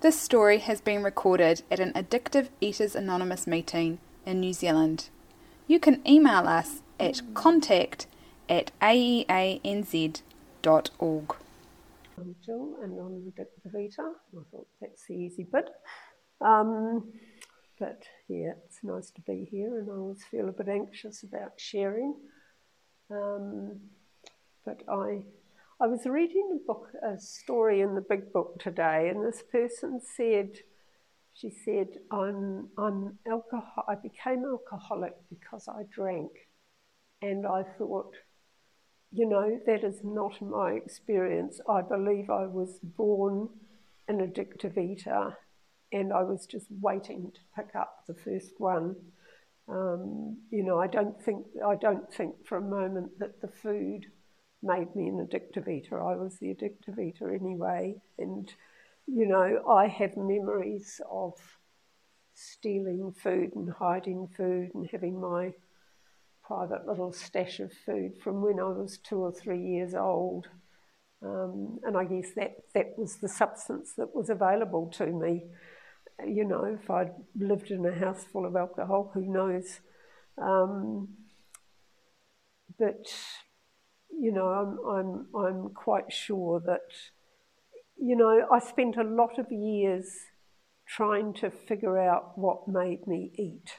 This story has been recorded at an Addictive Eaters Anonymous meeting in New Zealand. You can email us at contact at aeanz.org. I'm Jill and I'm an addictive eater. I thought that's the easy bit. Um, but yeah, it's nice to be here and I always feel a bit anxious about sharing. Um, but I I was reading a book, a story in the big book today, and this person said, she said, I'm, I'm alcohol, I became alcoholic because I drank. And I thought, you know, that is not my experience. I believe I was born an addictive eater and I was just waiting to pick up the first one. Um, you know, I don't think I don't think for a moment that the food made me an addictive eater. I was the addictive eater anyway. And, you know, I have memories of stealing food and hiding food and having my private little stash of food from when I was two or three years old. Um, and I guess that, that was the substance that was available to me. You know, if I'd lived in a house full of alcohol, who knows? Um, but you know, I'm, I'm, I'm quite sure that, you know, I spent a lot of years trying to figure out what made me eat.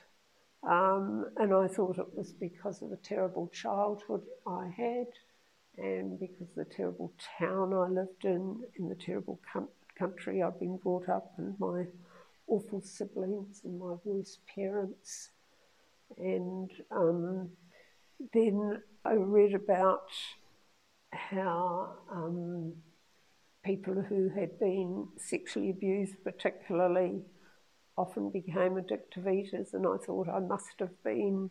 Um, and I thought it was because of the terrible childhood I had and because of the terrible town I lived in, in the terrible com- country I'd been brought up, and my awful siblings and my worst parents. And um, then I read about how um, people who had been sexually abused, particularly, often became addictive eaters, and I thought I must have been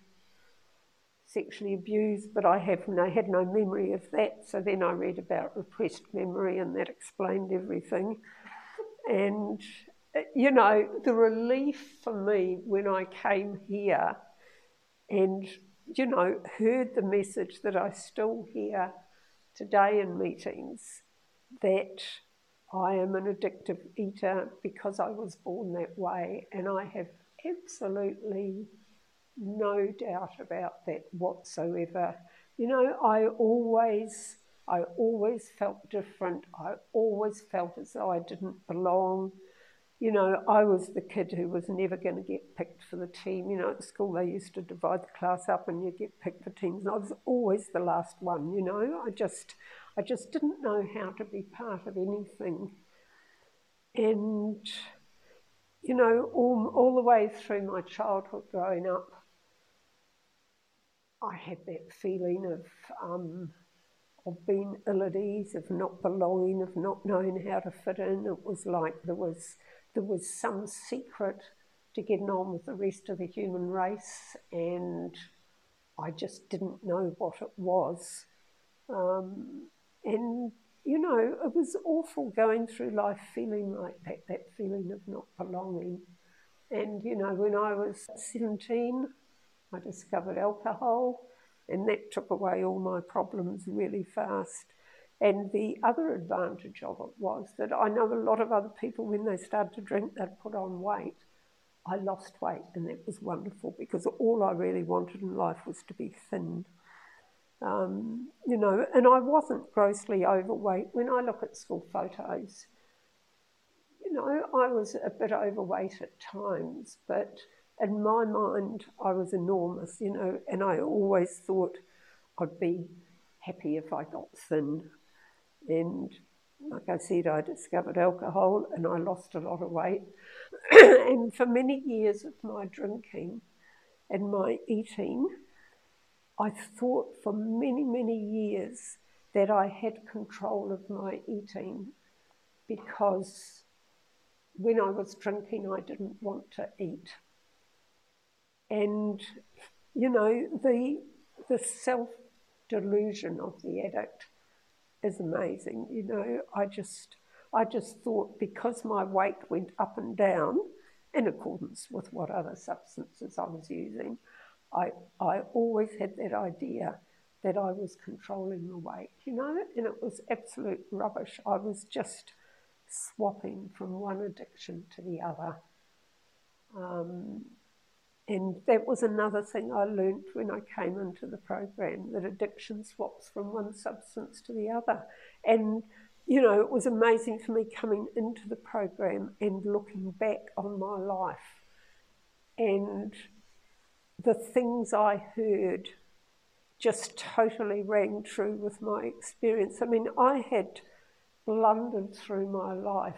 sexually abused, but I have no, had no memory of that. So then I read about repressed memory, and that explained everything. And you know, the relief for me when I came here and you know, heard the message that I still hear today in meetings that I am an addictive eater because I was born that way, and I have absolutely no doubt about that whatsoever. You know, I always, I always felt different. I always felt as though I didn't belong you know, I was the kid who was never going to get picked for the team. You know, at school they used to divide the class up and you get picked for teams. And I was always the last one, you know. I just, I just didn't know how to be part of anything. And, you know, all, all the way through my childhood growing up, I had that feeling of, um, of being ill at ease, of not belonging, of not knowing how to fit in. It was like there was there was some secret to getting on with the rest of the human race, and I just didn't know what it was. Um, and, you know, it was awful going through life feeling like that, that feeling of not belonging. And, you know, when I was 17, I discovered alcohol, and that took away all my problems really fast. And the other advantage of it was that I know a lot of other people, when they started to drink, they'd put on weight. I lost weight, and that was wonderful because all I really wanted in life was to be thin. Um, you know, and I wasn't grossly overweight. When I look at school photos, you know, I was a bit overweight at times, but in my mind, I was enormous, you know, and I always thought I'd be happy if I got thin. And like I said, I discovered alcohol and I lost a lot of weight. and for many years of my drinking and my eating, I thought for many, many years that I had control of my eating because when I was drinking, I didn't want to eat. And, you know, the, the self delusion of the addict is amazing. You know, I just I just thought because my weight went up and down in accordance with what other substances I was using, I I always had that idea that I was controlling the weight, you know, and it was absolute rubbish. I was just swapping from one addiction to the other. Um, and that was another thing I learnt when I came into the program that addiction swaps from one substance to the other. And, you know, it was amazing for me coming into the program and looking back on my life and the things I heard just totally rang true with my experience. I mean, I had blundered through my life,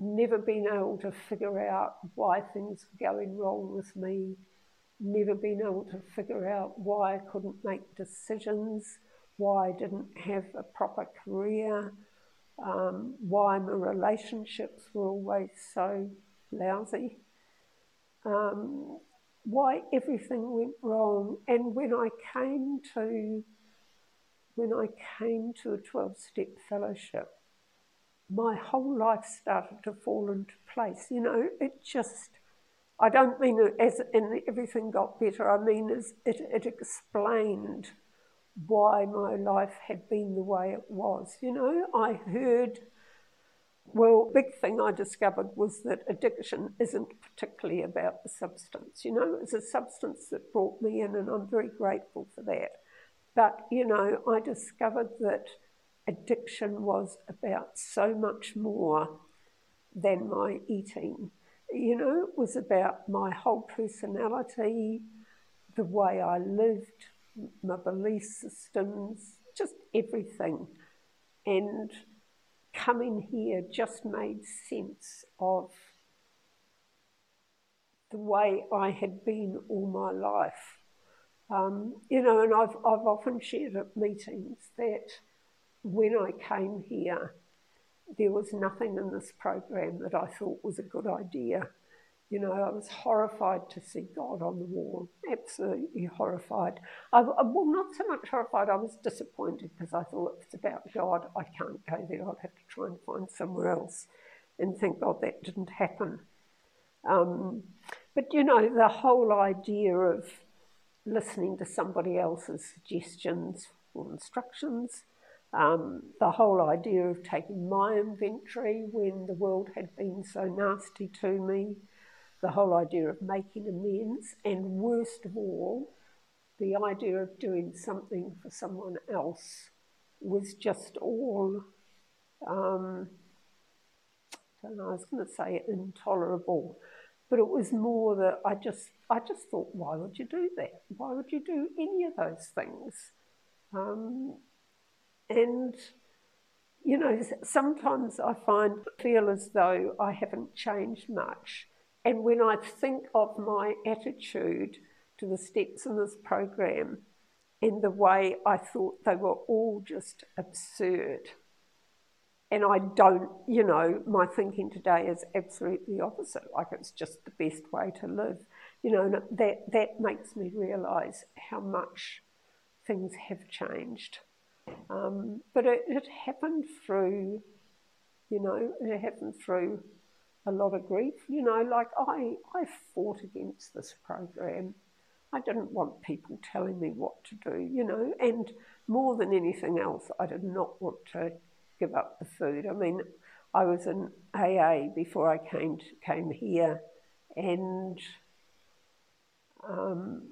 never been able to figure out why things were going wrong with me, never been able to figure out why I couldn't make decisions, why I didn't have a proper career, um, why my relationships were always so lousy. Um, why everything went wrong. And when I came to when I came to a 12 step fellowship, my whole life started to fall into place. You know, it just, I don't mean as in everything got better, I mean as it, it explained why my life had been the way it was. You know, I heard well, big thing I discovered was that addiction isn't particularly about the substance. You know, it's a substance that brought me in, and I'm very grateful for that. But, you know, I discovered that addiction was about so much more than my eating. You know, it was about my whole personality, the way I lived, my belief systems, just everything. And coming here just made sense of the way I had been all my life. Um, you know, and I've, I've often shared at meetings that when I came here, there was nothing in this program that I thought was a good idea. You know, I was horrified to see God on the wall, absolutely horrified. I, well, not so much horrified, I was disappointed because I thought if it's about God, I can't go there. I'll have to try and find somewhere else. And thank God that didn't happen. Um, but, you know, the whole idea of listening to somebody else's suggestions or instructions, um, the whole idea of taking my inventory when the world had been so nasty to me, the whole idea of making amends, and worst of all, the idea of doing something for someone else was just all, um, I don't know, I was going to say intolerable, but it was more that I just, I just thought, why would you do that? Why would you do any of those things? Um, and you know, sometimes I find feel as though I haven't changed much. And when I think of my attitude to the steps in this program and the way I thought they were all just absurd, and I don't, you know, my thinking today is absolutely opposite. Like it's just the best way to live, you know. that that makes me realise how much things have changed. Um, but it, it happened through, you know, it happened through a lot of grief. You know, like I, I fought against this program. I didn't want people telling me what to do, you know, and more than anything else, I did not want to give up the food. I mean, I was in AA before I came to, came here, and um,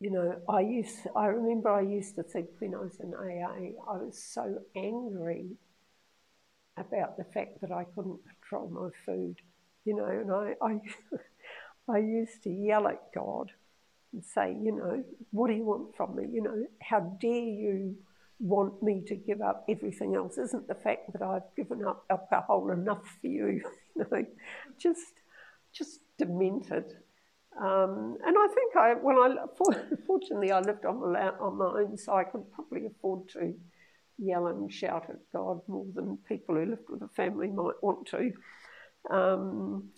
you know, I used. I remember I used to think when I was in AA, I was so angry about the fact that I couldn't control my food, you know, and I, I, I used to yell at God and say, you know, what do you want from me? You know, how dare you want me to give up everything else? Isn't the fact that I've given up alcohol enough for you? you know, just, just demented. Um, and I think I, when I, fortunately, I lived on my, on my own, so I could probably afford to yell and shout at God more than people who lived with a family might want to. Um,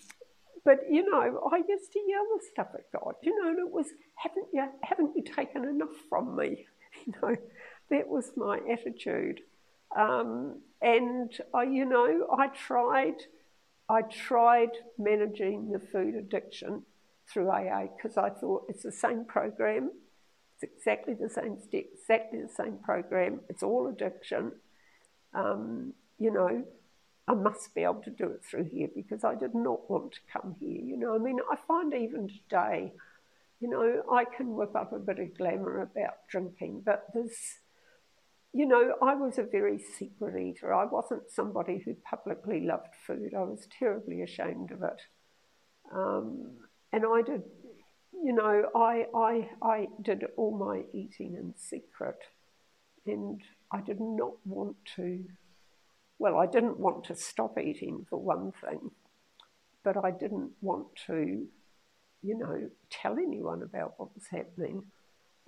but you know, I used to yell the stuff at God. You know, and it was, haven't you, haven't you taken enough from me? You know, that was my attitude. Um, and I, you know, I tried, I tried managing the food addiction through AA because I thought it's the same program, It's exactly the same step, exactly the same program. It's all addiction. Um, you know, I must be able to do it through here because I did not want to come here. You know, I mean, I find even today, you know, I can whip up a bit of glamour about drinking, but there's, you know, I was a very secret eater. I wasn't somebody who publicly loved food. I was terribly ashamed of it. Um, and I did, you know, I, I, I did all my eating in secret. And I did not want to, well, I didn't want to stop eating for one thing, but I didn't want to, you know, tell anyone about what was happening.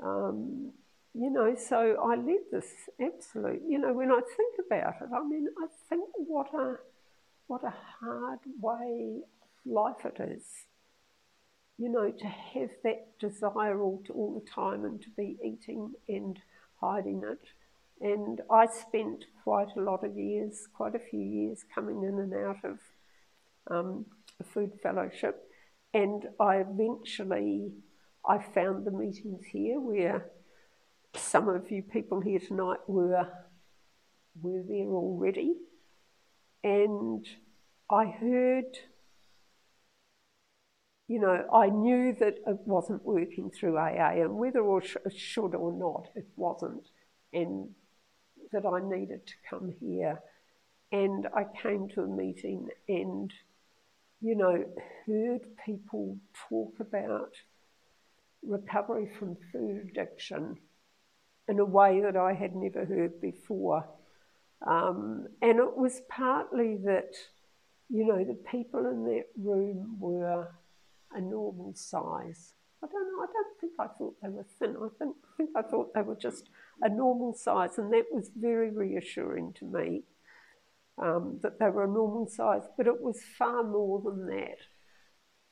Um, you know, so I led this absolute, you know, when I think about it, I mean, I think what a, what a hard way life it is you know, to have that desire all, to, all the time and to be eating and hiding it. And I spent quite a lot of years, quite a few years, coming in and out of um, a food fellowship. And I eventually, I found the meetings here where some of you people here tonight were, were there already. And I heard you know, I knew that it wasn't working through AA, and whether or sh- should or not, it wasn't, and that I needed to come here. And I came to a meeting and, you know, heard people talk about recovery from food addiction in a way that I had never heard before. Um, and it was partly that, you know, the people in that room were a normal size. I don't know, I don't think I thought they were thin. I think, I think I thought they were just a normal size, and that was very reassuring to me um, that they were a normal size. But it was far more than that.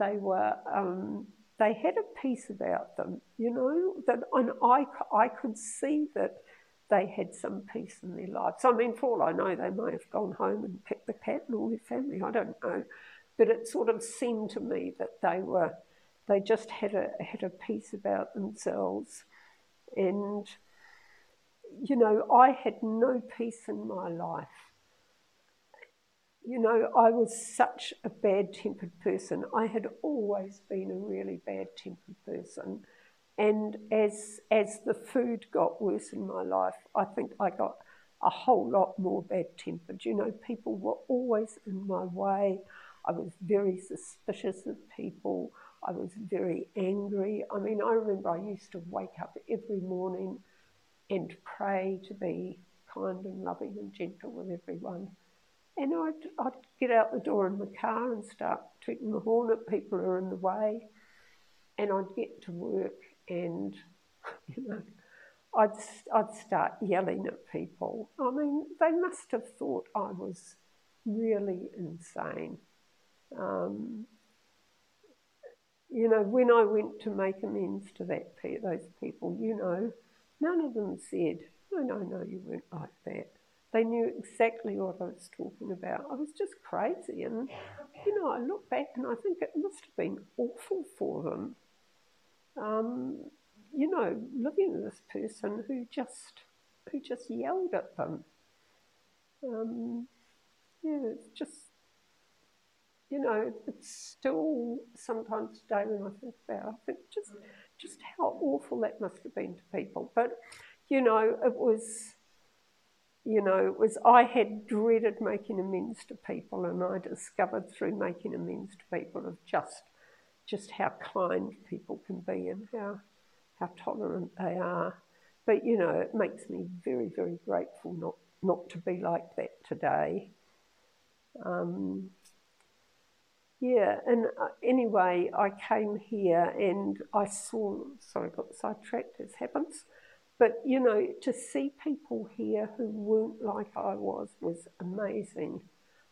They were, um, they had a peace about them, you know, that, and I, I could see that they had some peace in their lives. I mean, for all I know, they may have gone home and picked the cat and all their family. I don't know but it sort of seemed to me that they were they just had a had a peace about themselves. And you know I had no peace in my life. You know I was such a bad tempered person. I had always been a really bad tempered person. And as as the food got worse in my life I think I got a whole lot more bad tempered you know people were always in my way I was very suspicious of people. I was very angry. I mean, I remember I used to wake up every morning and pray to be kind and loving and gentle with everyone. And I'd, I'd get out the door in the car and start tooting the horn at people who are in the way. And I'd get to work and, you know, I'd, I'd start yelling at people. I mean, they must have thought I was really insane. Um, you know, when I went to make amends to that those people, you know, none of them said, "No, no, no, you weren't like that." They knew exactly what I was talking about. I was just crazy, and you know, I look back and I think it must have been awful for them. Um, you know, living with this person who just who just yelled at them. Um, yeah, it's just you know, it's still sometimes today when I think about it, I think just just how awful that must have been to people. But, you know, it was you know, it was I had dreaded making amends to people and I discovered through making amends to people of just just how kind people can be and how how tolerant they are. But you know, it makes me very, very grateful not not to be like that today. Um, yeah, and uh, anyway, I came here and I saw, sorry, got sidetracked, as happens. But, you know, to see people here who weren't like I was was amazing.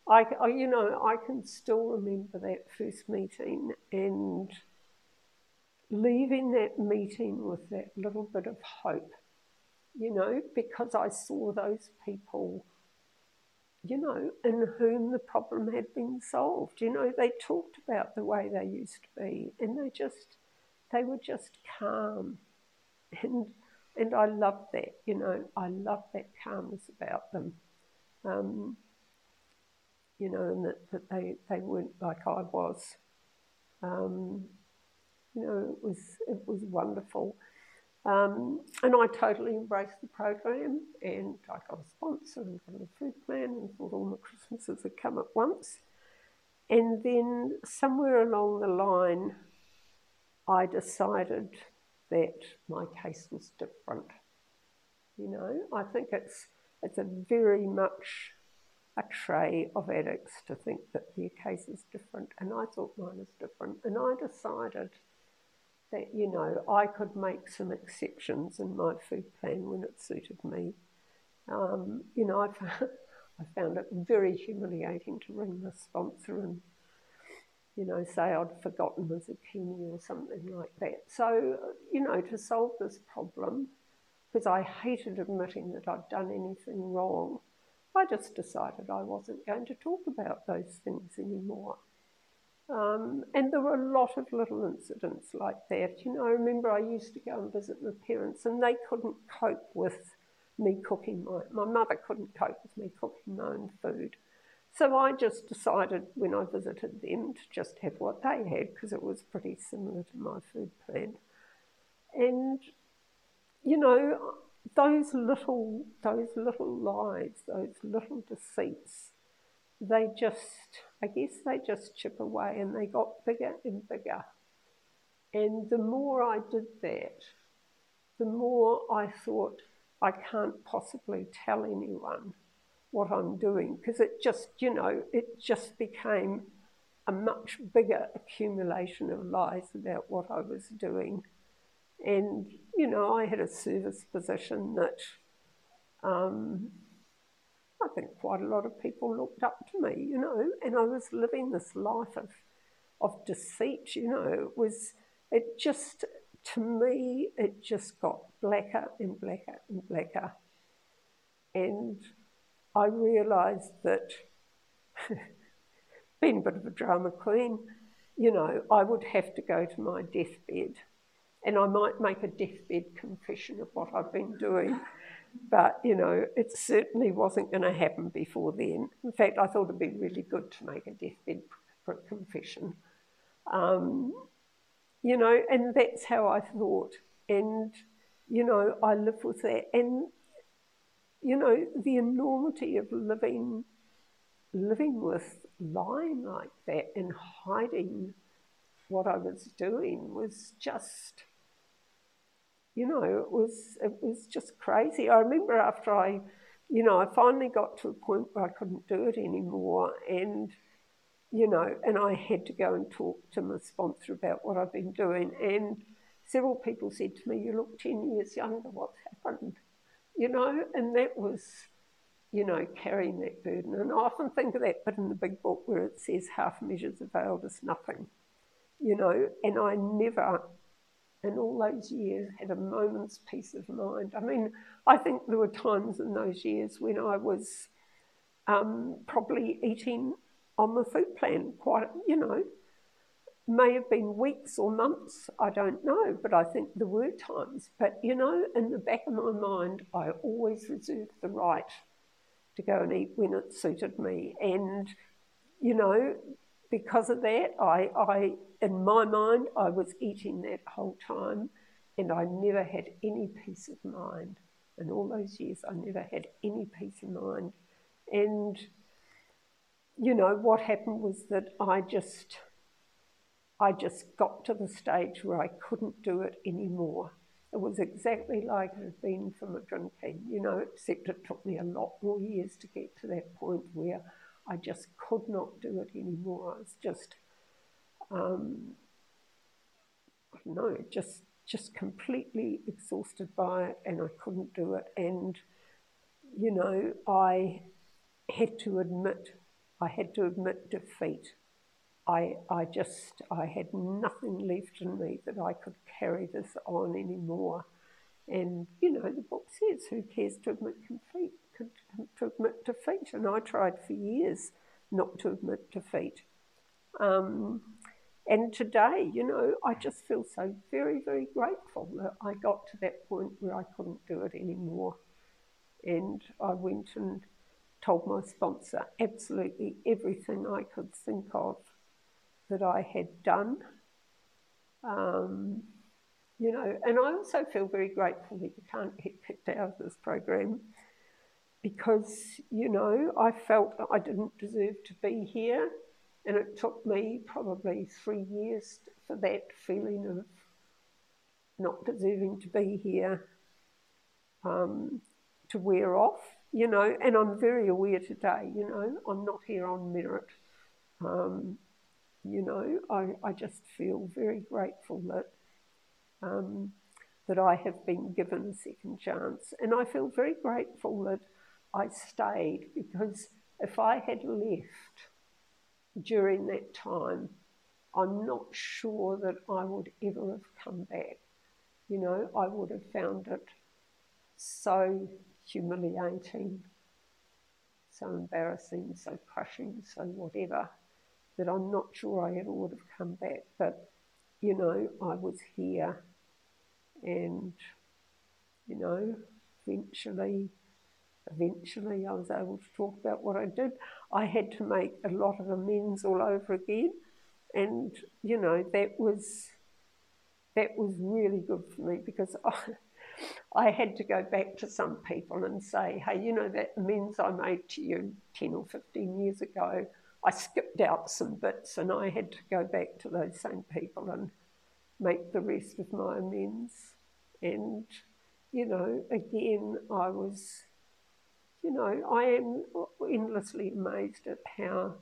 I, I, you know, I can still remember that first meeting and leaving that meeting with that little bit of hope, you know, because I saw those people you know, in whom the problem had been solved. You know, they talked about the way they used to be and they just, they were just calm. And, and I love that, you know, I love that calmness about them. Um, you know, and that, that they, they weren't like I was. Um, you know, it was, it was wonderful. Um, and I totally embraced the program and I got a sponsor and got a food plan and thought all my Christmases had come at once. And then somewhere along the line, I decided that my case was different. You know, I think it's it's a very much a trait of addicts to think that their case is different, and I thought mine was different, and I decided that you know I could make some exceptions in my food plan when it suited me. Um, you know, I found, I found it very humiliating to ring the sponsor and you know say I'd forgotten the zucchini or something like that. So you know, to solve this problem, because I hated admitting that I'd done anything wrong, I just decided I wasn't going to talk about those things anymore. Um, and there were a lot of little incidents like that. You know, I remember I used to go and visit my parents, and they couldn't cope with me cooking my. My mother couldn't cope with me cooking my own food, so I just decided when I visited them to just have what they had because it was pretty similar to my food plan. And you know, those little those little lies, those little deceits they just, I guess they just chip away and they got bigger and bigger. And the more I did that, the more I thought, I can't possibly tell anyone what I'm doing because it just, you know, it just became a much bigger accumulation of lies about what I was doing. And, you know, I had a service position that um, I think quite a lot of people looked up to me, you know, and I was living this life of, of deceit, you know. It was, it just, to me, it just got blacker and blacker and blacker. And I realised that, being a bit of a drama queen, you know, I would have to go to my deathbed and I might make a deathbed confession of what I've been doing. But, you know, it certainly wasn't going to happen before then. In fact, I thought it'd be really good to make a deathbed confession. Um, you know, and that's how I thought. And, you know, I live with that. And, you know, the enormity of living living with lying like that and hiding what I was doing was just you know, it was it was just crazy. I remember after I, you know, I finally got to a point where I couldn't do it anymore, and you know, and I had to go and talk to my sponsor about what I've been doing. And several people said to me, "You look ten years younger. What's happened?" You know, and that was, you know, carrying that burden. And I often think of that bit in the big book where it says, "Half measures availed us nothing." You know, and I never in all those years had a moment's peace of mind. I mean, I think there were times in those years when I was um, probably eating on the food plan, quite, you know, may have been weeks or months, I don't know, but I think there were times. But, you know, in the back of my mind, I always reserved the right to go and eat when it suited me. And, you know, because of that, I, I, in my mind, I was eating that whole time and I never had any peace of mind. In all those years, I never had any peace of mind. And, you know, what happened was that I just, I just got to the stage where I couldn't do it anymore. It was exactly like it had been from a drinking, you know, except it took me a lot more years to get to that point where I just could not do it anymore. I was just, um, just just completely exhausted by it, and I couldn't do it. And you know, I had to admit, I had to admit defeat. I, I just, I had nothing left in me that I could carry this on anymore. And, you know, the book says, who cares to admit defeat? To admit defeat, and I tried for years not to admit defeat. Um, and today, you know, I just feel so very, very grateful that I got to that point where I couldn't do it anymore. And I went and told my sponsor absolutely everything I could think of that I had done. Um, you know, and I also feel very grateful that you can't get kicked out of this program because, you know, I felt I didn't deserve to be here and it took me probably three years for that feeling of not deserving to be here um, to wear off, you know. And I'm very aware today, you know, I'm not here on merit. Um, you know, I, I just feel very grateful that um, that I have been given a second chance, and I feel very grateful that I stayed because if I had left during that time, I'm not sure that I would ever have come back. You know, I would have found it so humiliating, so embarrassing, so crushing, so whatever, that I'm not sure I ever would have come back. But, you know, I was here and, you know, eventually eventually I was able to talk about what I did. I had to make a lot of amends all over again, and you know that was that was really good for me because I. I had to go back to some people and say, hey, you know, that amends I made to you 10 or 15 years ago, I skipped out some bits and I had to go back to those same people and make the rest of my amends. And, you know, again, I was you know, I am endlessly amazed at how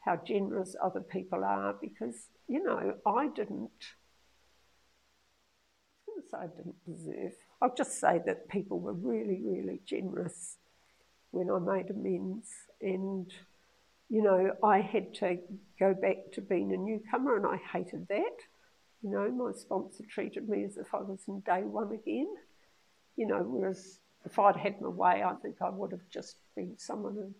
how generous other people are because, you know, I didn't I I didn't deserve. I'll just say that people were really, really generous when I made amends and you know, I had to go back to being a newcomer and I hated that. You know, my sponsor treated me as if I was in day one again. You know, whereas if I'd had my way, I think I would have just been someone who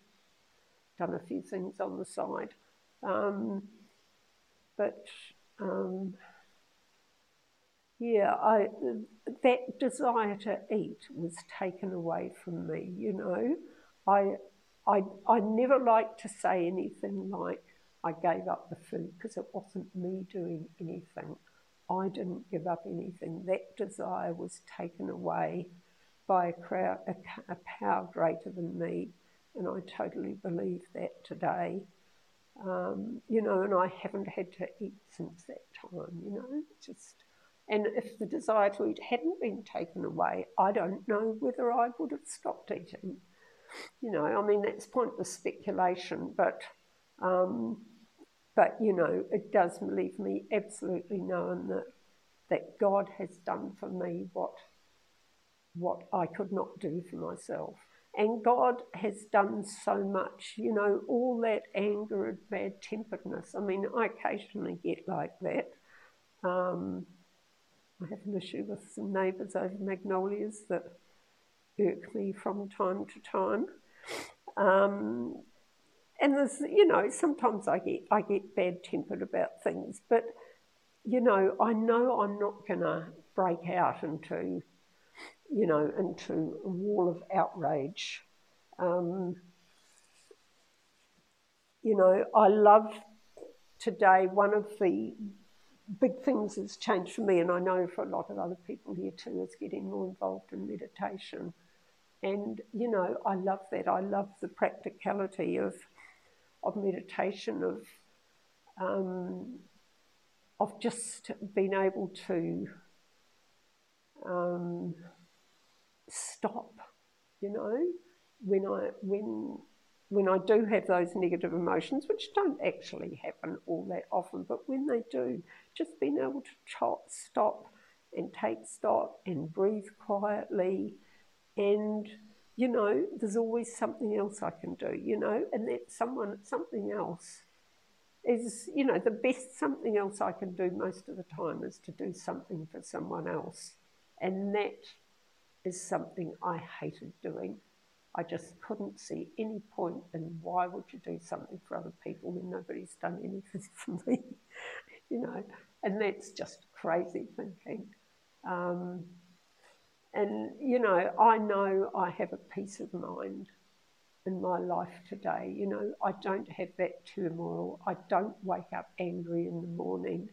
done a few things on the side. Um, but um, yeah, I, that desire to eat was taken away from me. You know, I, I, I never like to say anything like I gave up the food because it wasn't me doing anything. I didn't give up anything. That desire was taken away by a, a, a power greater than me, and I totally believe that today. Um, you know, and I haven't had to eat since that time, you know, just. And if the desire to eat hadn't been taken away, I don't know whether I would have stopped eating. You know, I mean, that's pointless speculation, but, um, but you know, it does leave me absolutely knowing that, that God has done for me what what I could not do for myself. And God has done so much, you know, all that anger and bad temperedness. I mean, I occasionally get like that. Um, I have an issue with some neighbours over magnolias that irk me from time to time. Um, and there's, you know, sometimes I get I get bad tempered about things, but you know, I know I'm not going to break out into you know, into a wall of outrage. Um, you know, I love today one of the big things that's changed for me, and I know for a lot of other people here too, is getting more involved in meditation. And you know, I love that. I love the practicality of of meditation, of um, of just being able to um, stop, you know, when I when when I do have those negative emotions, which don't actually happen all that often, but when they do, just being able to chop, stop and take stock and breathe quietly and you know, there's always something else I can do, you know, and that someone something else is, you know, the best something else I can do most of the time is to do something for someone else. And that is something I hated doing. I just couldn't see any point in why would you do something for other people when nobody's done anything for me. you know, and that's just crazy thinking. Um, and, you know, I know I have a peace of mind in my life today. You know, I don't have that turmoil. I don't wake up angry in the morning.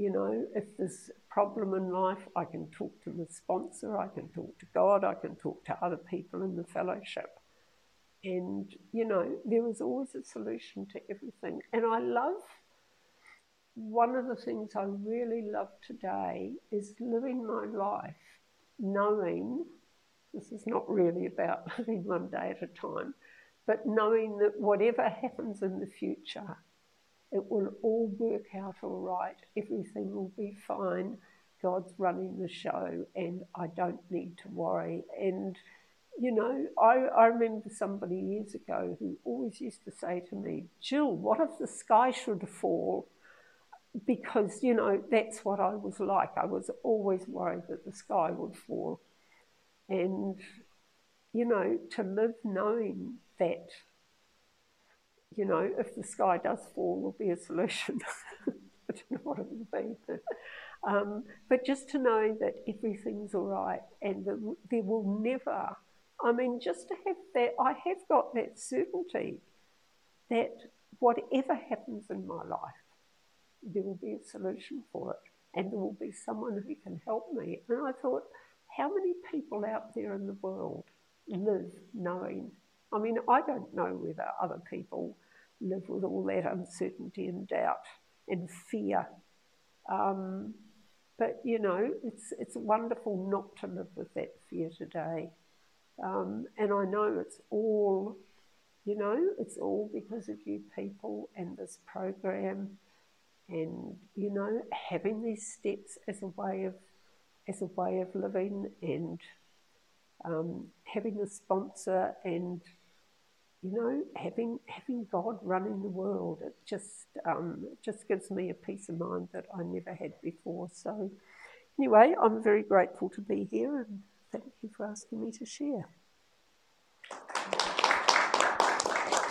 You know, if there's a problem in life, I can talk to the sponsor, I can talk to God, I can talk to other people in the fellowship. And, you know, there is always a solution to everything. And I love one of the things I really love today is living my life knowing this is not really about living one day at a time, but knowing that whatever happens in the future, it will all work out all right. Everything will be fine. God's running the show, and I don't need to worry. And you know, I, I remember somebody years ago who always used to say to me, Jill, what if the sky should fall? Because, you know, that's what I was like. I was always worried that the sky would fall. And, you know, to live knowing that, you know, if the sky does fall, there'll be a solution. I don't know what it will be, but, um, but just to know that everything's all right and that there will never I mean, just to have that, I have got that certainty that whatever happens in my life, there will be a solution for it and there will be someone who can help me. And I thought, how many people out there in the world live knowing? I mean, I don't know whether other people live with all that uncertainty and doubt and fear. Um, but you know, it's it's wonderful not to live with that fear today. Um, and I know it's all, you know, it's all because of you people and this program and, you know, having these steps as a way of, as a way of living and um, having a sponsor and, you know, having having God running the world, it just um, just gives me a peace of mind that I never had before. So, anyway, I'm very grateful to be here and Thank you for asking me to share.